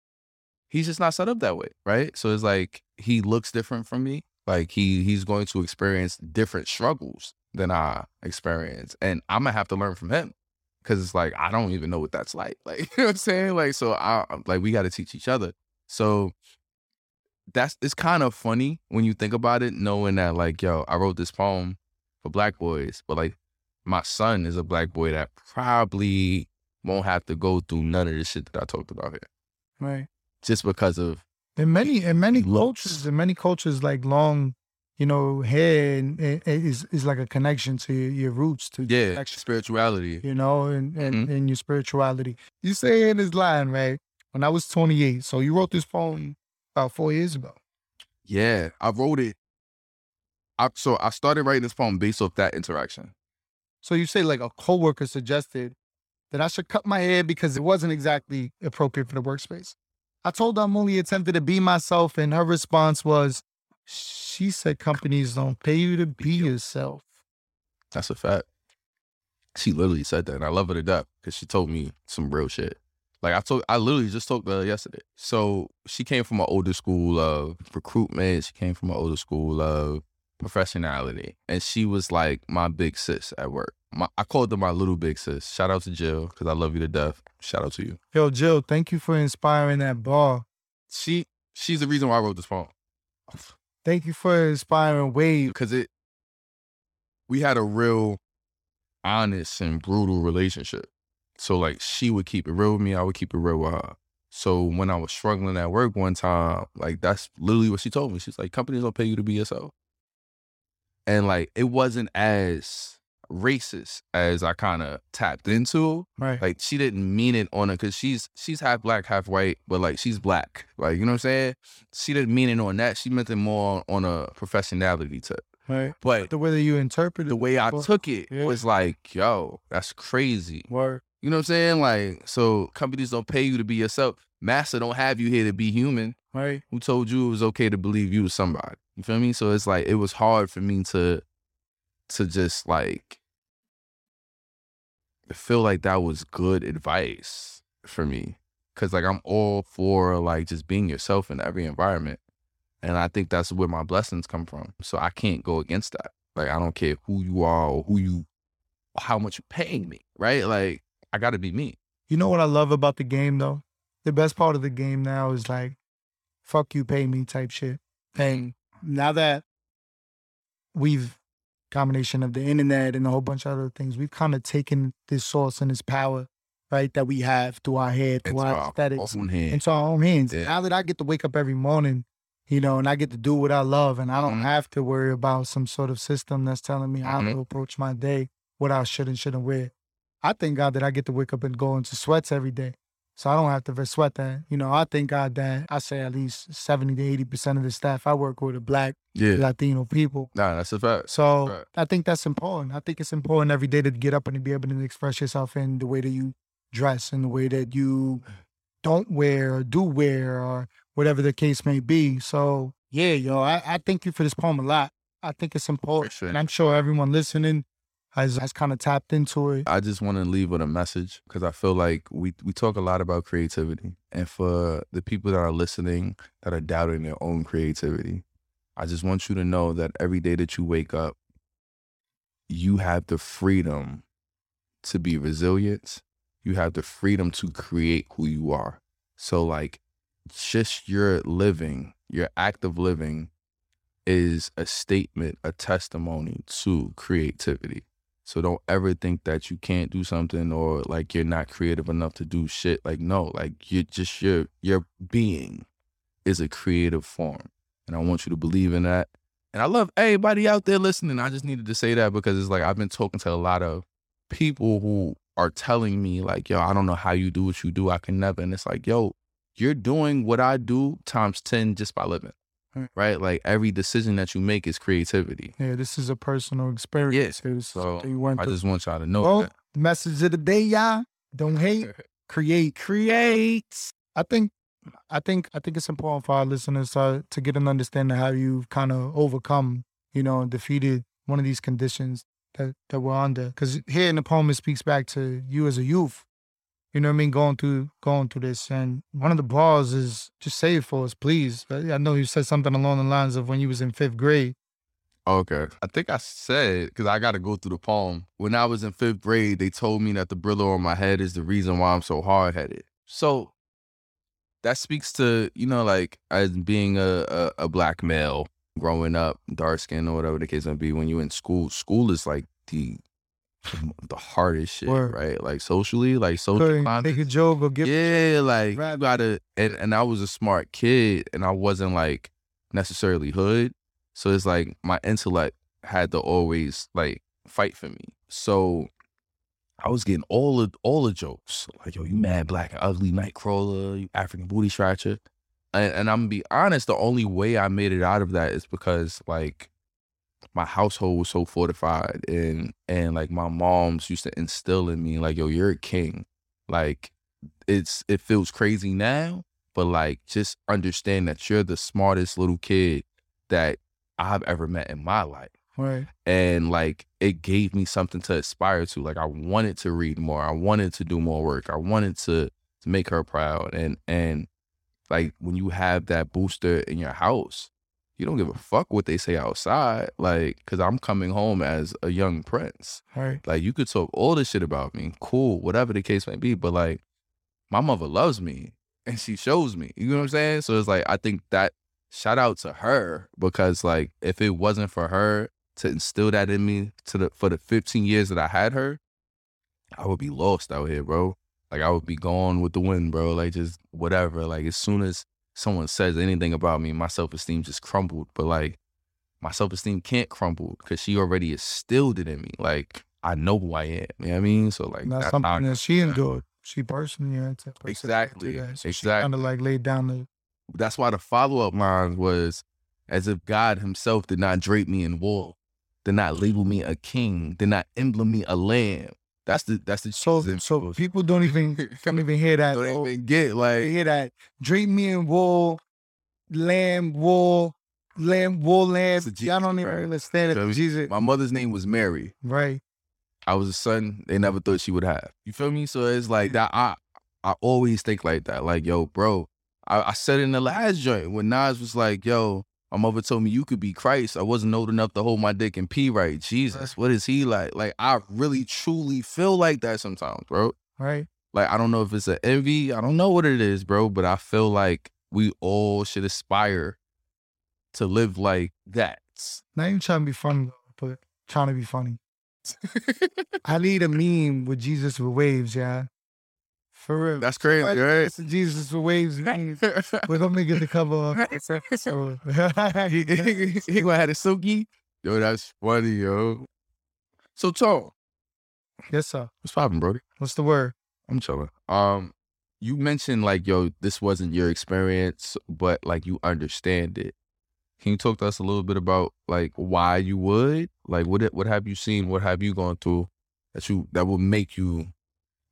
he's just not set up that way, right? So it's like he looks different from me. Like he he's going to experience different struggles than I experience, and I'm gonna have to learn from him because it's like I don't even know what that's like. [LAUGHS] Like you know what I'm saying? Like so, I like we got to teach each other. So that's it's kind of funny when you think about it, knowing that like yo, I wrote this poem for black boys, but like my son is a black boy that probably won't have to go through none of the shit that I talked about here, Right. just because of In many in many Looks. cultures, in many cultures, like long, you know, hair and, and- and is is like a connection to your, your roots, to yeah spirituality. you know, and and, Mhm. and your spirituality. You say in this line, right? When I was 28, so you wrote this poem about four years ago. Yeah, I wrote it. I, so I started writing this poem based off that interaction. So you say like a coworker suggested that I should cut my hair because it wasn't exactly appropriate for the workspace. I told her I'm only attempting to be myself, and her response was, "She said companies don't pay you to be yourself." That's a fact. She literally said that, and I love her to death because she told me some real shit. Like I told, I literally just talked to her yesterday. So she came from an older school of recruitment. She came from an older school of professionality, and she was like my big sis at work. My, I called her my little big sis. Shout out to Jill because I love you to death. Shout out to you. Yo, Jill, thank you for inspiring that bar. She she's the reason why I wrote this poem Thank you for inspiring Waves. because it we had a real honest and brutal relationship. So like she would keep it real with me, I would keep it real with her. So when I was struggling at work one time, like that's literally what she told me. She's like, companies don't pay you to be yourself. And like it wasn't as racist as I kind of tapped into. Right. Like she didn't mean it on it because she's she's half black, half white, but like she's black. Like, you know what I'm saying? She didn't mean it on that. She meant it more on a professionality tip. right. But The way that you interpret it. the way I Well, took it yeah. was like, yo, that's crazy. Word. You know what I'm saying? Like, so companies don't pay you to be yourself. Master don't have you here to be human. Right. Who told you it was okay to believe you was somebody? You feel me? So it's like it was hard for me to to just like feel like that was good advice for me. Cause like I'm all for like just being yourself in every environment. And I think that's where my blessings come from. So I can't go against that. Like I don't care who you are or who you how much you're paying me, right? Like I gotta be me. You know what I love about the game though? The best part of the game now is like, fuck you, pay me type shit. And now that we've combination of the internet and a whole bunch of other things, we've kind of taken this source and this power, right, that we have through our head, through Into our our aesthetics, own hand. into our own hands. Yeah. Now that I get to wake up every morning, you know, and I get to do what I love, and I don't Mhm. have to worry about some sort of system that's telling me how Mhm. to approach my day, what I should and shouldn't wear. I thank God that I get to wake up and go into sweats every day. So I don't have to sweat that. You know, I thank God that I say at least 70 to 80% of the staff I work with are black, Yeah. Latino people. Nah, that's a fact. So Right. I think that's important. I think it's important every day to get up and to be able to express yourself in the way that you dress and the way that you don't wear or do wear or whatever the case may be. So yeah, yo, I, I thank you for this poem a lot. I think it's important. Appreciate And. I'm sure everyone listening has, has kind of tapped into it. I just want to leave with a message because I feel like we we talk a lot about creativity, and for the people that are listening that are doubting their own creativity, I just want you to know that every day that you wake up, you have the freedom to be resilient. You have the freedom to create who you are. So like, just your living, your act of living, is a statement, a testimony to creativity. So don't ever think that you can't do something or like you're not creative enough to do shit. Like no, like you're just your your being is a creative form. And I want you to believe in that. And I love everybody out there listening. I just needed to say that because it's like I've been talking to a lot of people who are telling me like, yo, I don't know how you do what you do. I can never. And it's like, yo, you're doing what I do times 10 just by living. Right. Right? Like every decision that you make is creativity. Yeah, this is a personal experience. Was So you I just want y'all to know Well, that. message of the day, y'all. Don't hate, [LAUGHS] create, create. I think, I think, I think it's important for our listeners to to get an understanding of how you've kind of overcome, you know, defeated one of these conditions that that we're under. Because here in the poem, it speaks back to you as a youth. You know what I mean? Going through going through this, and one of the bars is just say it for us, please. I I know you said something along the lines of when you was in fifth grade. Okay. I think I said, because I got to go through the poem. When I was in fifth grade, they told me that the Brillo on my head is the reason why I'm so hard headed. So that speaks to, you know, like as being a, a, a black male growing up, dark skin or whatever the case may be, when you're in school, school is like the the hardest shit, Word. right? Like socially, like social take a joke or get Yeah, like Right. you gotta and, and I was a smart kid and I wasn't like necessarily hood. So it's like my intellect had to always like fight for me. So I was getting all the all the jokes. Like, yo, you mad black and ugly nightcrawler, you African booty scratcher. And, and I'm gonna be honest, the only way I made it out of that is because like my household was so fortified and and like my moms used to instill in me like, yo, you're a king. Like it's it feels crazy now, but like just understand that you're the smartest little kid that I've ever met in my life. right. And like it gave me something to aspire to. Like I wanted to read more. I wanted to do more work. I wanted to to make her proud. And and like when you have that booster in your house, you don't give a fuck what they say outside. Like, cause I'm coming home as a young prince. Right. Like you could talk all this shit about me, cool, whatever the case may be. But like, my mother loves me [LAUGHS] and she shows me. You know what I'm saying? So it's like I think that shout out to her because like if it wasn't for her to instill that in me to the for the 15 years that I had her, I would be lost out here, bro. Like I would be gone with the wind, bro. Like just whatever. Like as soon as someone says anything about me, my self esteem just crumbled. But like my self esteem can't crumble because she already instilled it in me. Like I know who I am. You know what I mean? So like that's, that's something I- that she endured. She personally to Exactly. Kind Exactly. of like laid down the that's why the follow up line was as if God himself did not drape me in wool, did not label me a king, did not emblem me a lamb. That's the that's the so so people don't even don't even hear that. don't oh, even get They like hear that Dream me in wool, lamb wool, lamb wool lamb. Jesus, Y'all don't even right? understand it. Jesus, my mother's name was Mary. right? I was a son they never thought she would have. You feel me? So it's like that. I I always think like that. Like, yo, bro, I, I said in the last joint when Nas was like, yo, my mother told me you could be Christ. I wasn't old enough to hold my dick and pee right. Jesus, what is he like? Like, I really truly feel like that sometimes, bro. Right. Like, I don't know if it's an envy. I don't know what it is, bro, but I feel like we all should aspire to live like that. Not even trying to be funny, but trying to be funny. [LAUGHS] I need a meme with Jesus with waves, yeah. For real. That's crazy, Right? right? Jesus with waves. We're gonna make it the cover up. So- he, he, he gonna have a silky. Yo, that's funny, yo. So, Tone, yes, sir. what's poppin', Brody? What's the word? I'm chilling. Um, you mentioned like, yo, this wasn't your experience, but like you understand it. Can you talk to us a little bit about like why you would? Like, what what have you seen? What have you gone through that you that will make you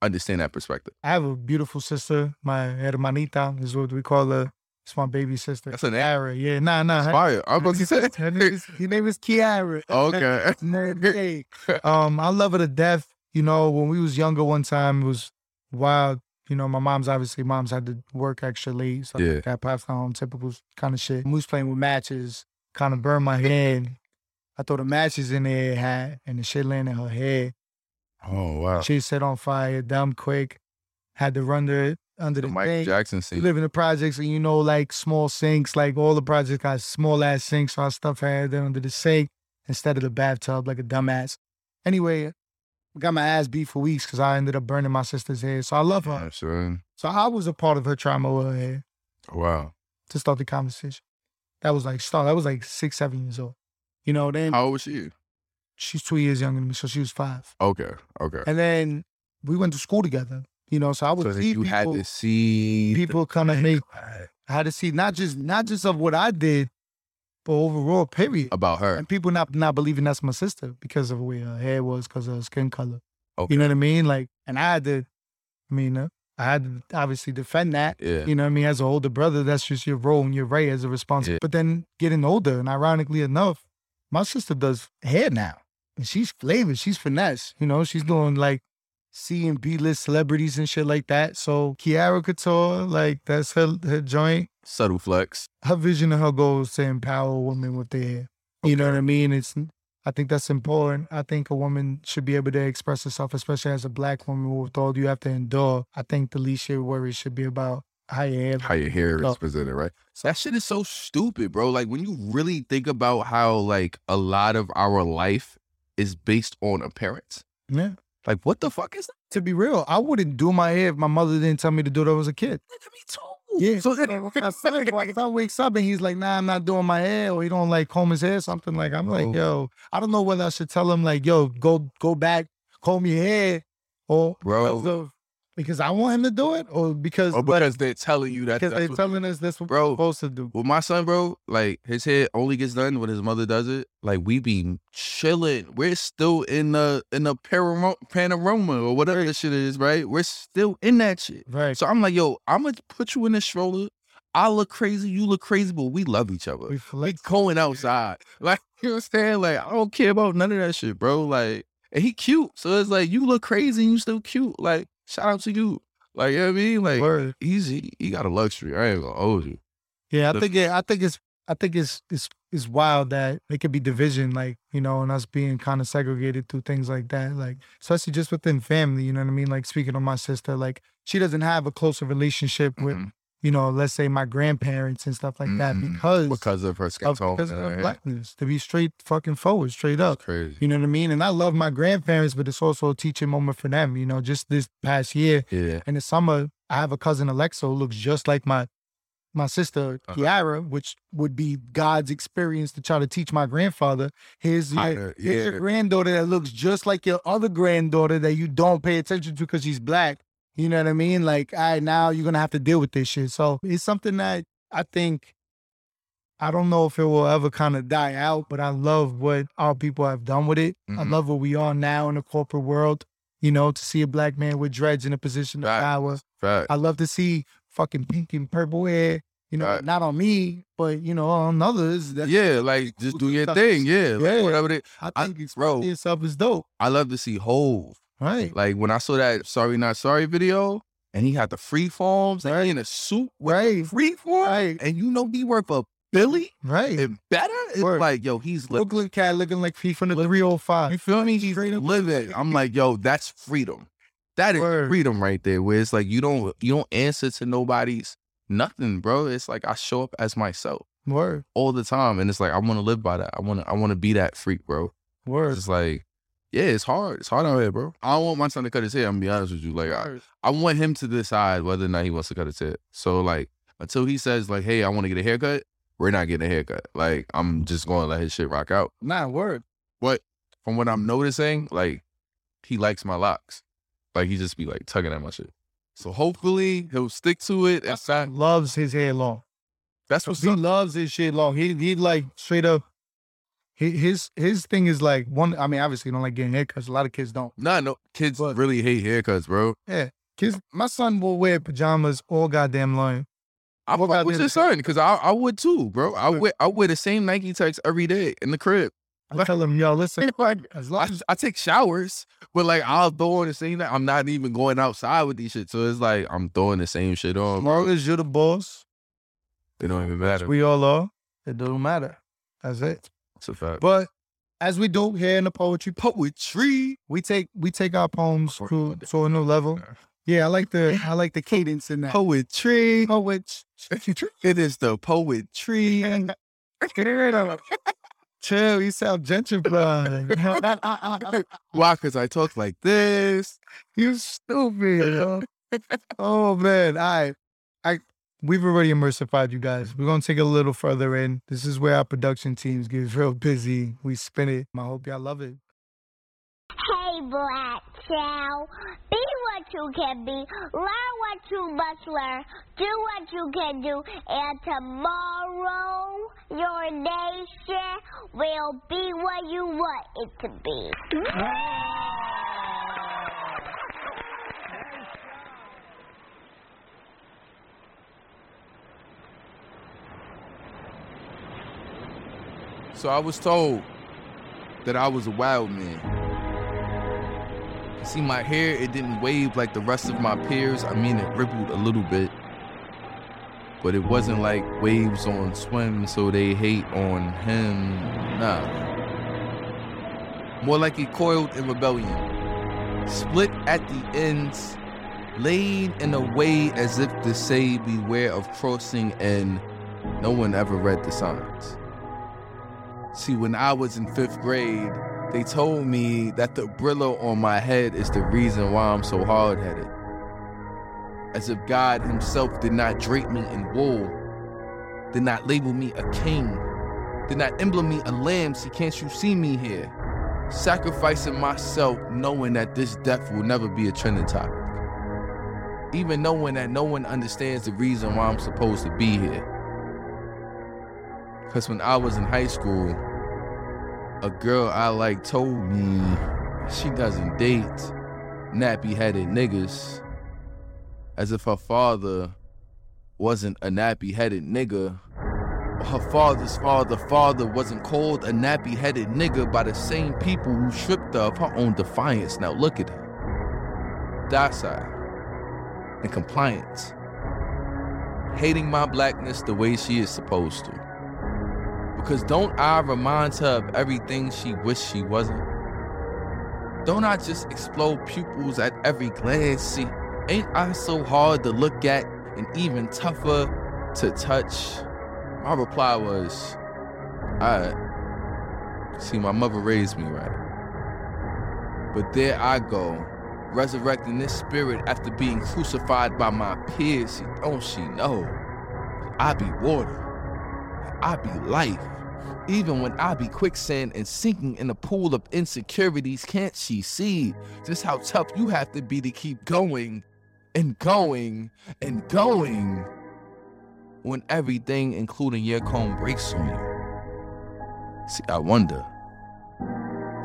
understand that perspective? I have a beautiful sister. My hermanita is what we call her. It's my baby sister. That's an. Kiara. Yeah, nah, nah. her- Fire. I was about to say. [LAUGHS] her name is, her name is Kiara. okay. [LAUGHS] Um, I love her to death. You know, when we was younger, one time it was wild. You know, my mom's obviously moms had to work extra late, so Yeah. like that pass home, typical kind of shit. We was playing with matches, kind of burned my head. I throw the matches in there, hat, and the shit landed in her head. Oh wow. She set on fire, dumb quick. Had to run the under The the Michael thing. Jackson We scene. live in the projects, and you know, like small sinks, like all the projects got small ass sinks. So our stuff had under the sink instead of the bathtub, like a dumbass. Anyway, got my ass beat for weeks because I ended up burning my sister's head. So I love her. Yeah, son. So I was a part of her trauma with her hair oh, Wow. to start the conversation. That was like start. That was like six, seven years old. You know, then How old was she? She's two years younger than me, so she was five. Okay. Okay. And then we went to school together. You know, so I would So see you people, had to see people kind of make I had to see not just not just of what I did, but overall, period. about her. And people not not believing that's my sister because of where her hair was, because of her skin color. Okay. You know what I mean? Like, and I had to, I mean, uh, I had to obviously defend that. Yeah. You know what I mean? As an older brother, that's just your role and you're right as a responsible. Yeah. But then getting older, and ironically enough, my sister does hair now. And she's flavor, she's finesse. You know, she's doing like C and B list celebrities and shit like that. So Kiara Couture, like that's her her joint. Subtle flex. Her vision and her goal is to empower women with their hair. You know what I mean? It's I think that's important. I think a woman should be able to express herself, especially as a black woman with all you have to endure. I think the least your worry should be about how your hair How your hair is presented, right? That shit is so stupid, bro. Like when you really think about how like a lot of our life is based on appearance. Yeah. Like what the fuck is that? To be real, I wouldn't do my hair if my mother didn't tell me to do it when I was a kid. Me too. Yeah. So I feel like, [LAUGHS] like if I wakes up and he's like, nah, I'm not doing my hair, or he don't like comb his hair, something like I'm like, Oh. yo, I don't know whether I should tell him like, yo, go go back, comb your hair, or Bro. [LAUGHS] because, I want him to do it, or because oh, because they're telling you that. because they're telling us that's what Bro. we're supposed to do. with my son, bro, like his hair only gets done when his mother does it. Like we be chilling. We're still in the in the paramo- panorama or whatever that shit is, right? We're still in that shit. Right. So I'm like, yo, I'm gonna put you in the stroller. I look crazy, you look crazy, but we love each other. We We going outside. [LAUGHS] Like, you know what I'm saying? Like, I don't care about none of that shit, bro. Like, and he cute. So it's like you look crazy and you still cute. Like, shout out to you. Like, you know what I mean? Like, Word. he's he, got a luxury. I ain't gonna owe you. Yeah, I The- think it, I think it's I think it's it's it's wild that it could be division, like you know, and us being kind of segregated through things like that, like especially just within family. You know what I mean? Like speaking of my sister, like she doesn't have a closer relationship with Mhm. You know, let's say my grandparents and stuff like that Mhm. because because of her skin tone. because of her that. blackness. To be straight fucking forward, straight up. Crazy. You know what I mean? And I love my grandparents, but it's also a teaching moment for them. You know, just this past year Yeah. in the summer, I have a cousin Alexa who looks just like my my sister Uh-huh. Kiara, which would be God's experience to try to teach my grandfather. Here's your, Kinda, here's your granddaughter that looks just like your other granddaughter that you don't pay attention to because she's black. You know what I mean? Like, all right, now you're gonna have to deal with this shit. So it's something that I think I don't know if it will ever kind of die out, but I love what our people have done with it. I Mhm. love what we are now in the corporate world. You know, to see a black man with dreads in a position of power. Fact. I love to see fucking pink and purple hair. You know, Right. not on me, but you know, on others. Yeah, like just do your Stuff. thing. Yeah, like, Yeah. whatever. They, I I- think bro. expressing yourself is dope. I love to see Hove. Right. Like when I saw that "Sorry Not Sorry" video, and he had the free forms, and he in a suit with Right. free form, Right. and you know he worth a Billy Right. and better. It's Word. like yo, he's li- Brooklyn cat looking like he from the 305. you feel me? He's living. I'm [LAUGHS] like yo, that's freedom. That is Word. freedom right there. Where it's like you don't you don't answer to nobody's nothing, bro. It's like I show up as myself Word. all the time, and it's like I want to live by that. I want to I want to be that freak, bro. Word. It's like, yeah, it's hard. It's hard out here, bro. I don't want my son to cut his hair. I'm gonna be honest with you. Like, I, I want him to decide whether or not he wants to cut his hair. So, like, until he says, like, hey, I want to get a haircut, we're not getting a haircut. Like, I'm just going to let his shit rock out. Nah, word. But from what I'm noticing, like, he likes my locks. Like, he just be like tugging at my shit. So hopefully he'll stick to it. That's not, Loves his hair long. that's what He up. loves his shit long. He he like straight up. His his thing is like one. I mean, obviously, he don't like getting haircuts. A lot of kids don't. Nah, no, kids But- really hate haircuts, bro. Yeah, kids, my son will wear pajamas all goddamn long. I What fuck with your son because I, I would too, bro. I wear I wear the same Nike Techs every day in the crib. I tell him, yo, listen, [LAUGHS] as long I, as I take showers, but like I'll throw on the same. I'm not even going outside with these shit, so it's like I'm throwing the same shit on. as long as you're the boss, They don't even matter. we all are. It don't matter. That's it. It's a fact. But as we do here in the poetry, poetry, we take we take our poems to, to a new level. Yeah, I like the [LAUGHS] I like the cadence in that. Poetry. Poetry. [LAUGHS] It is the poetry. [LAUGHS] Chill, you sound gentrified. Why? Because I talk like this. you stupid. yo. oh man, I, I, we've already immersified you guys. We're gonna take it a little further in. This is where our production teams get real busy. We spin it. I hope y'all love it. Hey, Black Child. Be what you can be. Learn what you must learn. Do what you can do. And tomorrow, your nation will be what you want it to be. So I was told that I was a wild man. You see, my hair, it didn't wave like the rest of my peers. I mean, it rippled a little bit. But it wasn't like waves on swim, so they hate on him. Nah. More like it coiled in rebellion. Split at the ends, laid in a way as if to say, beware of crossing, and no one ever read the signs. See, when I was in fifth grade, they told me that the Brillo on my head is the reason why I'm so hard headed. As if God Himself did not drape me in wool, did not label me a king, did not emblem me a lamb. See, can't you see me here? Sacrificing myself, knowing that this death will never be a trending topic. Even knowing that no one understands the reason why I'm supposed to be here. Because when I was in high school, a girl I like told me she doesn't date nappy headed niggas. As if her father wasn't a nappy headed nigga. Her father's father father wasn't called a nappy headed nigga by the same people who stripped her of her own defiance. Now look at her. Docile. and compliant. Hating my blackness the way she is supposed to. Because don't I remind her of everything she wished she wasn't? Don't I just explode pupils at every glance? See, ain't I so hard to look at and even tougher to touch? My reply was, I see my mother raised me right. But there I go, resurrecting this spirit after being crucified by my peers. See, don't she know? I be water. I be life. Even when I be quicksand and sinking in a pool of insecurities, can't she see just how tough you have to be to keep going and going and going when everything, including your comb, breaks on you? See, I wonder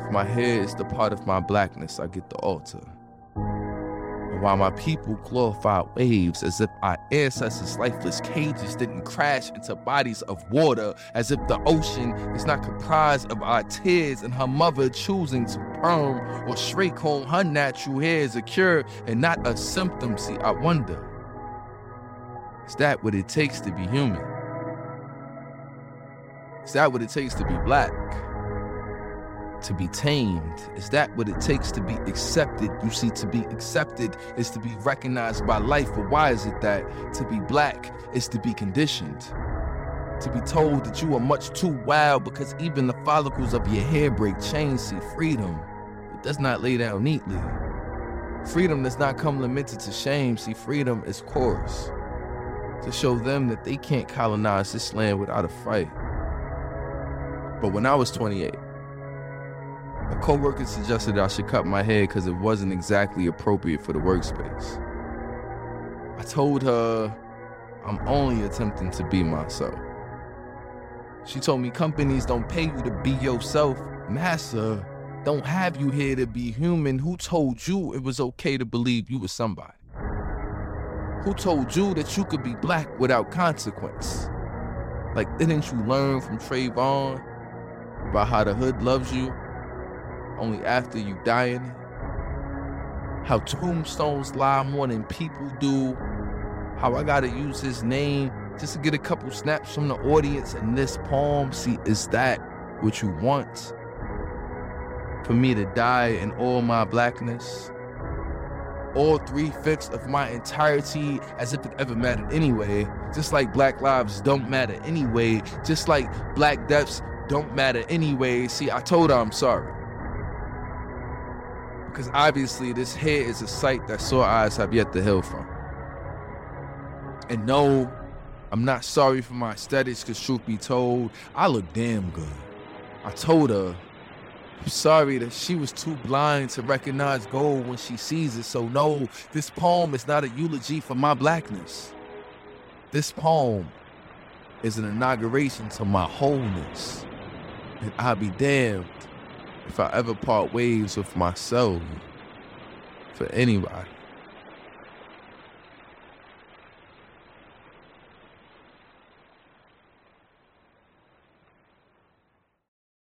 if my hair is the part of my blackness, I get the altar while my people glorify waves as if our ancestors' lifeless cages didn't crash into bodies of water, as if the ocean is not comprised of our tears and her mother choosing to perm or straight comb her natural hair is a cure and not a symptom. See, I wonder, is that what it takes to be human? Is that what it takes to be black? To be tamed? Is that what it takes to be accepted? You see, to be accepted is to be recognized by life. But why is it that to be black is to be conditioned? To be told that you are much too wild because even the follicles of your hair break chains. See, freedom, it does not lay down neatly. Freedom does not come limited to shame. See, freedom is coarse. To show them that they can't colonize this land without a fight. But when I was 28, a coworker suggested I should cut my hair because it wasn't exactly appropriate for the workspace. I told her I'm only attempting to be myself. She told me companies don't pay you to be yourself. Massa don't have you here to be human. Who told you it was okay to believe you were somebody? Who told you that you could be black without consequence? Like, didn't you learn from Trayvon about how the hood loves you only after you it. How tombstones lie more than people do. How I gotta use his name just to get a couple snaps from the audience in this poem. See, is that what you want? For me to die in all my blackness? All three fifths of my entirety as if it ever mattered anyway. Just like black lives don't matter anyway. Just like black deaths don't matter anyway. See, I told her I'm sorry because obviously this hair is a sight that sore eyes have yet to heal from. And no, I'm not sorry for my aesthetics, because truth be told, I look damn good. I told her, I'm sorry that she was too blind to recognize gold when she sees it. So, no, this poem is not a eulogy for my blackness. This poem is an inauguration to my wholeness. And I'll be damned if I ever part ways with myself for anybody.